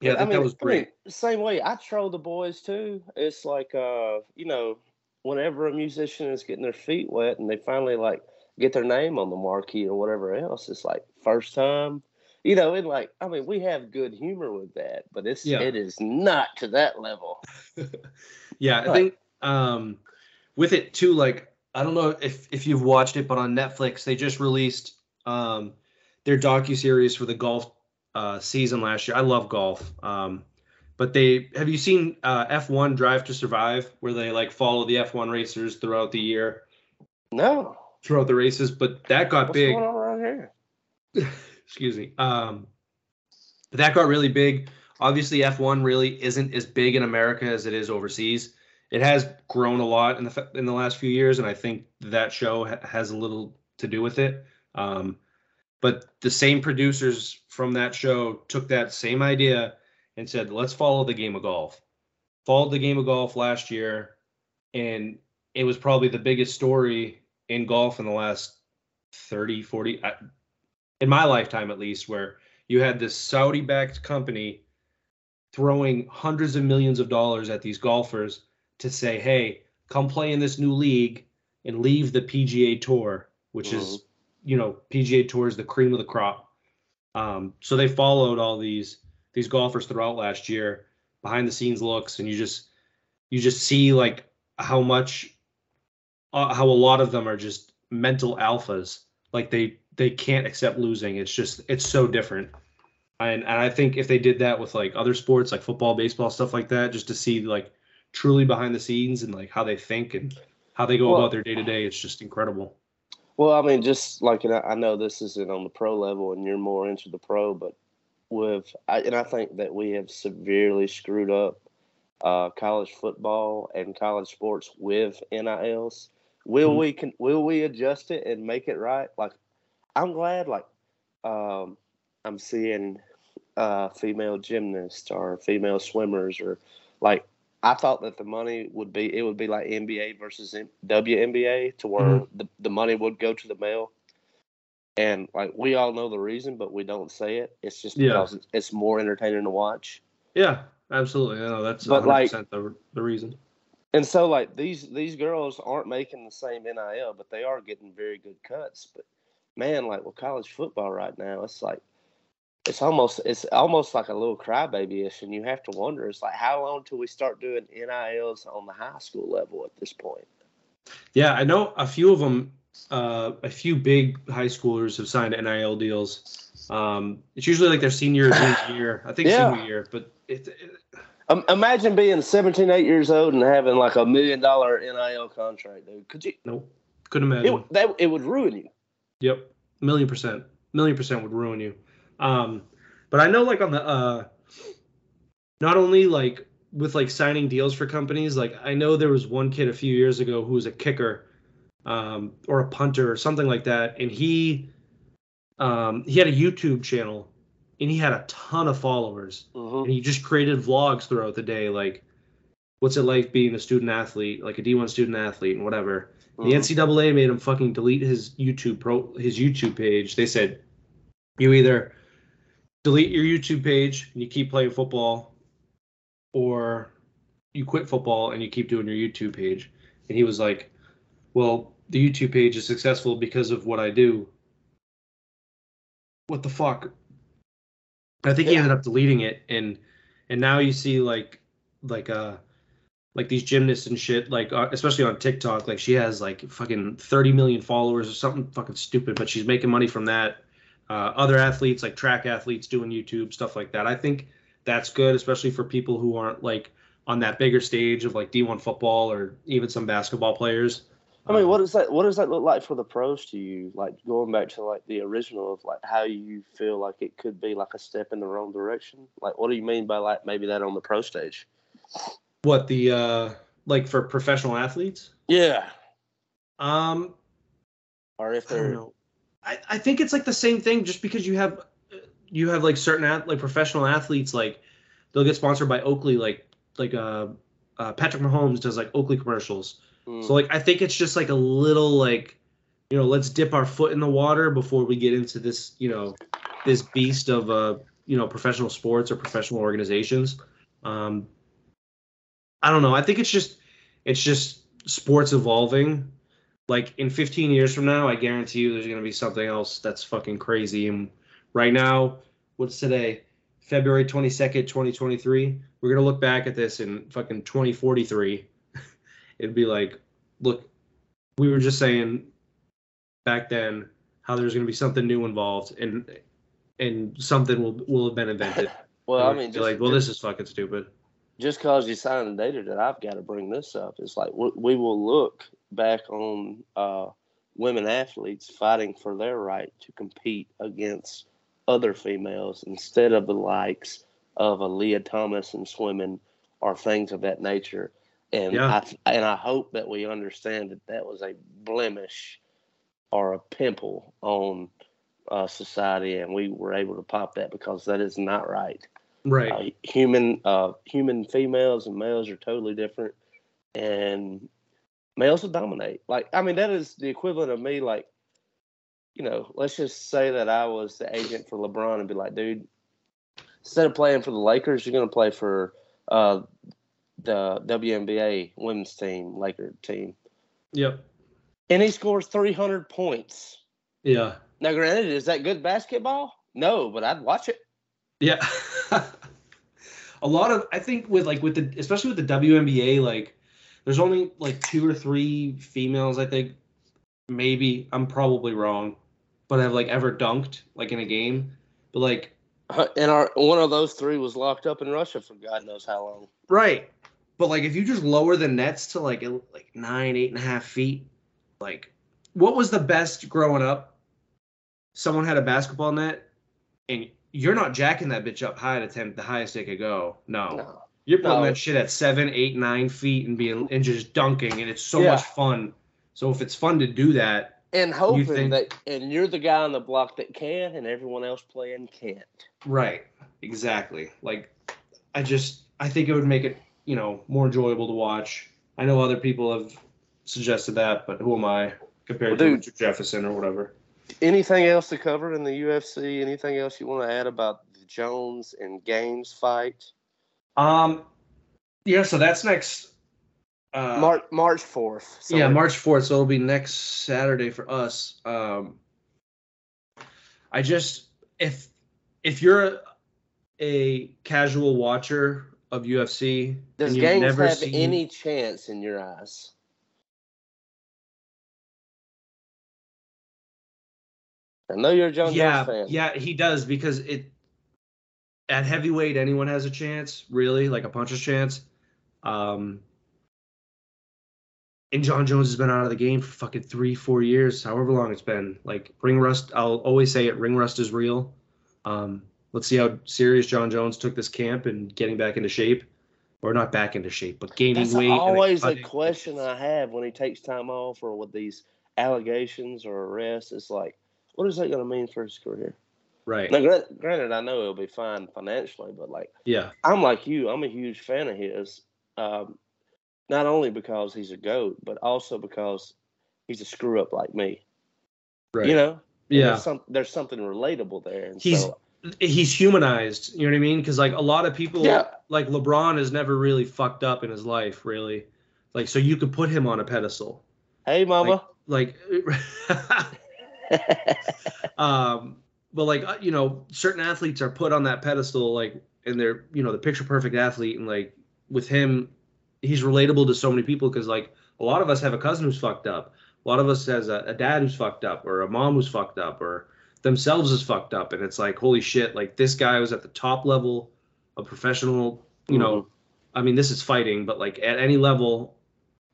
Yeah, I think mean, that was I mean, great. same way, I troll the boys too. It's like, uh, you know, whenever a musician is getting their feet wet and they finally like get their name on the marquee or whatever else, it's like first time. You know, and like, I mean, we have good humor with that, but it's Yeah. it is not to that level. Yeah, I think um, with it too, like I don't know if if you've watched it, but on Netflix they just released um, their docu series for the golf uh, season last year. I love golf, um, but they have you seen uh, F1 Drive to Survive, where they like follow the F1 racers throughout the year, No, throughout the races. But that got what's big. going on around here? excuse me. Um, but that got really big. Obviously, F1 really isn't as big in America as it is overseas. It has grown a lot in the in the last few years, and I think that show ha- has a little to do with it. Um, but the same producers from that show took that same idea and said, "Let's follow the game of golf." Followed the game of golf last year, and it was probably the biggest story in golf in the last 30, 40, in my lifetime at least, where you had this Saudi backed company throwing hundreds of millions of dollars at these golfers to say, hey, come play in this new league and leave the PGA Tour, which is, mm-hmm. You know, PGA Tour is the cream of the crop. Um, so they followed all these these golfers throughout last year, behind the scenes looks, and you just you just see like how much uh, how a lot of them are just mental alphas. Like they they can't accept losing. It's just it's so different. And, and i think if they did that with like other sports like football baseball stuff like that just to see like truly behind the scenes and like how they think and how they go Well- about their day to day it's just incredible Well, I mean, just like and I I know this isn't on the pro level, and you're more into the pro, but with I, and I think that we have severely screwed up uh, college football and college sports with NILs. Will Mhm. we can will we adjust it and make it right? Like, I'm glad. Like, um, I'm seeing uh, female gymnasts or female swimmers or like I thought that the money would be it would be like NBA versus WNBA to where mm-hmm. the, the money would go to the male. And like we all know the reason, but we don't say it. It's just Yeah. because it's, it's more entertaining to watch. yeah absolutely i know that's But, 100% like- the, the reason And so like these these girls aren't making the same NIL, but they are getting very good cuts. But man, like with college football right now, it's like it's almost it's almost like a little crybaby ish, and you have to wonder. It's like how long till we start doing NILs on the high school level at this point? Yeah, I know a few of them. Uh, a few big high schoolers have signed NIL deals. Um, it's usually like their senior year. I think Yeah. senior year, but it, it, Um, imagine being 17, 8 years old and having like a million dollar NIL contract, dude. Could you? nope, couldn't imagine. would- that it would ruin you. Yep, million percent, million percent would ruin you. Um, but I know like on the uh, not only like with like signing deals for companies, like I know there was one kid a few years ago who was a kicker, um, or a punter or something like that, and he, um, he had a YouTube channel, and he had a ton of followers, Mhm. and he just created vlogs throughout the day, like. What's it like being a student athlete, like a D1 student athlete, and whatever. The Mhm. NCAA made him fucking delete his YouTube pro his YouTube page. They said you either delete your YouTube page and you keep playing football, or you quit football and you keep doing your YouTube page. And he was like, "Well, the YouTube page is successful because of what I do." What the fuck? I think he ended up deleting it, and and now you see like like uh like these gymnasts and shit, like uh, especially on TikTok, like she has like fucking 30 million followers or something fucking stupid, but she's making money from that. Uh, other athletes, like track athletes, doing YouTube stuff like that. I think that's good, especially for people who aren't like on that bigger stage of like D1 football or even some basketball players. I mean, Um, what does that what does that look like for the pros to you? Like going back to like the original of like how you feel like it could be like a step in the wrong direction. Like, what do you mean by like maybe that on the pro stage? what the uh like for professional athletes? Yeah, Um, or if they're. I, I think it's like the same thing just because you have you have like certain ath- like professional athletes like they'll get sponsored by Oakley like like uh, uh Patrick Mahomes does like Oakley commercials. mm, So like I think it's just like a little like you know let's dip our foot in the water before we get into this you know this beast of uh you know professional sports or professional organizations. Um I don't know. I think it's just it's just sports evolving. Like in 15 years from now, I guarantee you there's going to be something else that's fucking crazy. And right now, what's today? February 22nd, 2023. We're going to look back at this in fucking 2043. It'd be like, look, we were just saying back then how there's going to be something new involved and and something will will have been invented. well, I mean, just, like, well, this is fucking stupid. just because you signed the data that I've got to bring this up. It's like we, we will look back on uh, women athletes fighting for their right to compete against other females instead of the likes of a Lia Thomas in swimming or things of that nature. And Yeah. I and I hope that we understand that that was a blemish or a pimple on uh, society, and we were able to pop that because that is not right Right. uh, human uh, human females and males are totally different, and males will dominate. Like I mean, that is the equivalent of me. Like, you know, let's just say that I was the agent for LeBron and be like, dude, instead of playing for the Lakers, you're going to play for uh, the WNBA women's team, Laker team, Yep. and he scores 300 points. Yeah. Now, granted, is that good basketball? No, but I'd watch it. Yeah. a lot of I think with like with the especially with the WNBA like there's only like two or three females I think maybe I'm probably wrong but have like ever dunked like in a game but like And our one of those three was locked up in Russia for God knows how long. right but like if you just lower the nets to like like nine eight and a half feet like what was the best growing up someone had a basketball net and you're not jacking that bitch up high to ten the highest it could go no. No. You're putting No. that shit at seven, eight, nine feet and being and just dunking, and it's so Yeah. much fun. So if it's fun to do that, And hoping think- that, and you're the guy on the block that can, and everyone else playing can't. right? Exactly. Like, I just I think it would make it you know more enjoyable to watch. I know other people have suggested that, but who am I compared Well, to dude- Richard Jefferson or whatever? Anything else to cover in the UFC? Anything else you want to add about the Jones and Gaines fight? Um, yeah. So that's next. Uh, March March fourth. yeah, March fourth. So it'll be next Saturday for us. Um, I just if if you're a, a casual watcher of UFC, Does you've never have seen, any chance in your eyes? I know you're a John yeah, Jones fan. yeah, he does because it at heavyweight anyone has a chance, really, like a puncher's chance. Um, and Jon Jones has been out of the game for fucking three, four years, however long it's been. Like ring rust, I'll always say it. Ring rust is real. Um, let's see how serious Jon Jones took this camp and getting back into shape, or not back into shape, but gaining That's weight. always a question I have when he takes time off or with these allegations or arrests. It's like, what is that going to mean for his career? Right. Now, granted, I know it'll be fine financially, but like, Yeah. I'm like you. I'm a huge fan of his. Um, not only because he's a goat, but also because he's a screw up like me. Right. You know? Yeah. There's, some, there's something relatable there. And He's so, he's humanized. You know what I mean? Because like a lot of people, Yeah. like LeBron has never really fucked up in his life, really. Like so, you could put him on a pedestal. hey, mama. Like, um, but like uh, you know, certain athletes are put on that pedestal, like, and they're you know the picture perfect athlete, and like with him, he's relatable to so many people because like a lot of us have a cousin who's fucked up. A lot of us has a, a dad who's fucked up, or a mom who's fucked up, or themselves is fucked up, and it's like holy shit, like this guy was at the top level a professional, you know. I mean, this is fighting, but like at any level,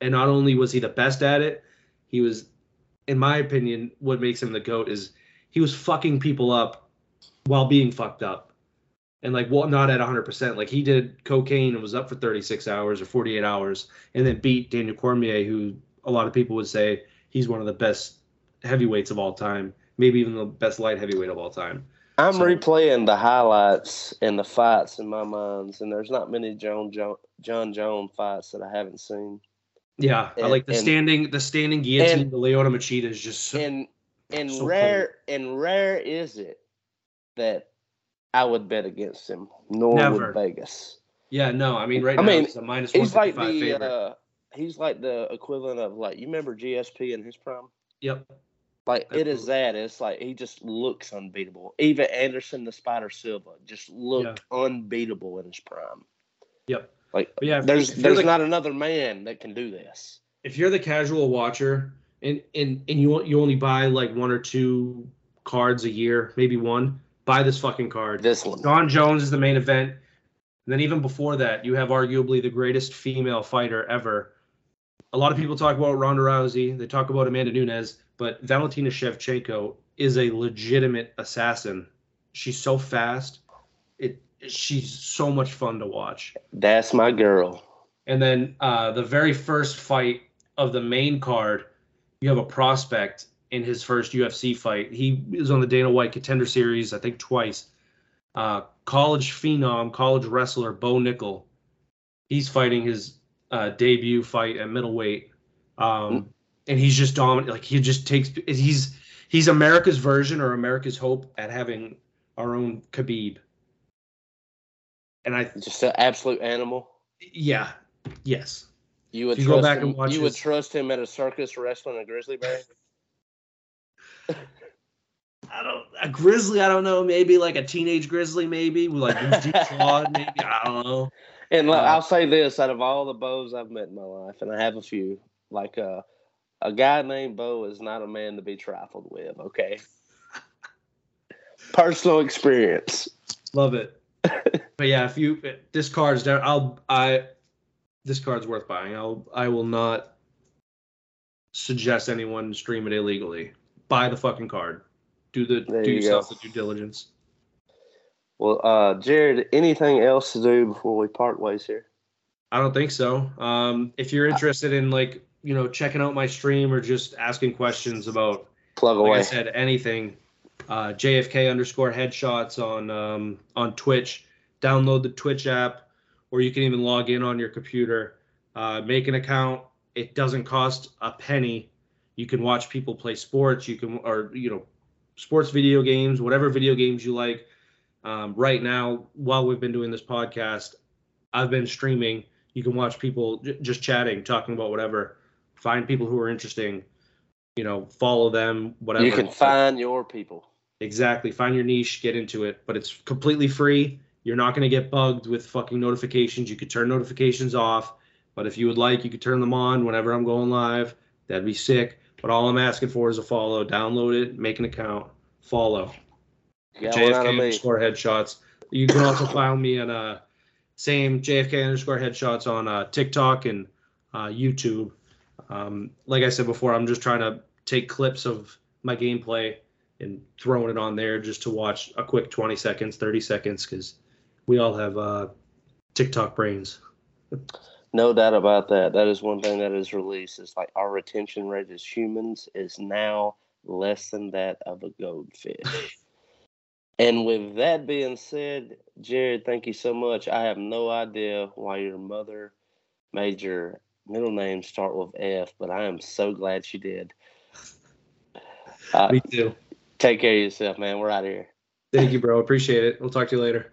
and not only was he the best at it, he was, in my opinion, what makes him the goat is he was fucking people up while being fucked up, and like well, not at 100. percent Like he did cocaine and was up for 36 hours or 48 hours, and then beat Daniel Cormier, who a lot of people would say he's one of the best heavyweights of all time, maybe even the best light heavyweight of all time. I'm So- replaying the highlights and the fights in my minds, and there's not many John John, Jon Jones fights that I haven't seen. Yeah, I like the and- standing the standing guillotine and- to Lyoto Machida is just so, And and So rare and rare is it that I would bet against him, nor Never. would Vegas. yeah. No, I mean right I now mean, it's a minus one He's like the favorite. uh, he's like the equivalent of like you remember GSP in his prime. yep. Like it is that. It's like he just looks unbeatable. Even Anderson the Spider Silva just looked unbeatable in his prime. Yep. Like But yeah, there's there's the, not another man that can do this. if you're the casual watcher and and and you you only buy like one or two cards a year, maybe one, buy this fucking card. This one. Jon Jones is the main event. And then even before that, you have arguably the greatest female fighter ever. A lot of people talk about Ronda Rousey, they talk about Amanda Nunes, but Valentina Shevchenko is a legitimate assassin. She's so fast. It she's so much fun to watch. That's my girl. And then uh, the very first fight of the main card, you have a prospect in his first UFC fight. He is on the Dana White Contender Series, I think twice. Uh, college phenom, college wrestler Bo Nickal. He's fighting his uh, debut fight at middleweight, um, and he's just dominant. Like he just takes. He's he's America's version or America's hope at having our own Khabib. And I, Just an absolute animal. yeah, yes. You would If you go back him. and watch you would trust him at a circus wrestling a grizzly bear. I don't a grizzly. I don't know. Maybe like a teenage grizzly. Maybe like a deep clawed. Maybe I don't know. And like, Uh, I'll say this: out of all the bows I've met in my life, and I have a few, like uh, a guy named Bo is not a man to be trifled with. Okay, personal experience. Love it. but yeah, if you this card's down, I'll I this card's worth buying. I'll I will not suggest anyone stream it illegally. Buy the fucking card. Do the There do you yourself go. the due diligence. Well, uh, Jared, anything else to do before we part ways here? I don't think so. Um, if you're interested in like you know checking out my stream or just asking questions about Plug like away. I said, anything. Uh, JFK underscore headshots on um, on Twitch. Download the Twitch app, or you can even log in on your computer. Uh, make an account. It doesn't cost a penny. You can watch people play sports. You can, or you know, sports video games, whatever video games you like. Um, right now, while we've been doing this podcast, I've been streaming. You can watch people j- just chatting, talking about whatever. Find people who are interesting. You know, follow them. Whatever. you can find your people. Exactly. Find your niche, get into it, but it's completely free. You're not going to get bugged with fucking notifications. You could turn notifications off, but if you would like, you could turn them on whenever I'm going live. That'd be sick. But all I'm asking for is a follow. Download it, make an account, follow. JFK underscore headshots. You can also find me on uh same JFK underscore headshots on uh, TikTok and uh, YouTube. Um, like I said before, I'm just trying to take clips of my gameplay and throwing it on there just to watch a quick 20 seconds, 30 seconds, because we all have uh, TikTok brains. No doubt about that. That is one thing that is released. It's like our retention rate as humans is now less than that of a goldfish. and with that being said, Jared, thank you so much. I have no idea why your mother made your middle name start with F, but I am so glad she did. Uh, Me too. Take care of yourself, man. We're out of here. Thank you, bro. Appreciate it. We'll talk to you later.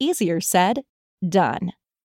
Easier said, done.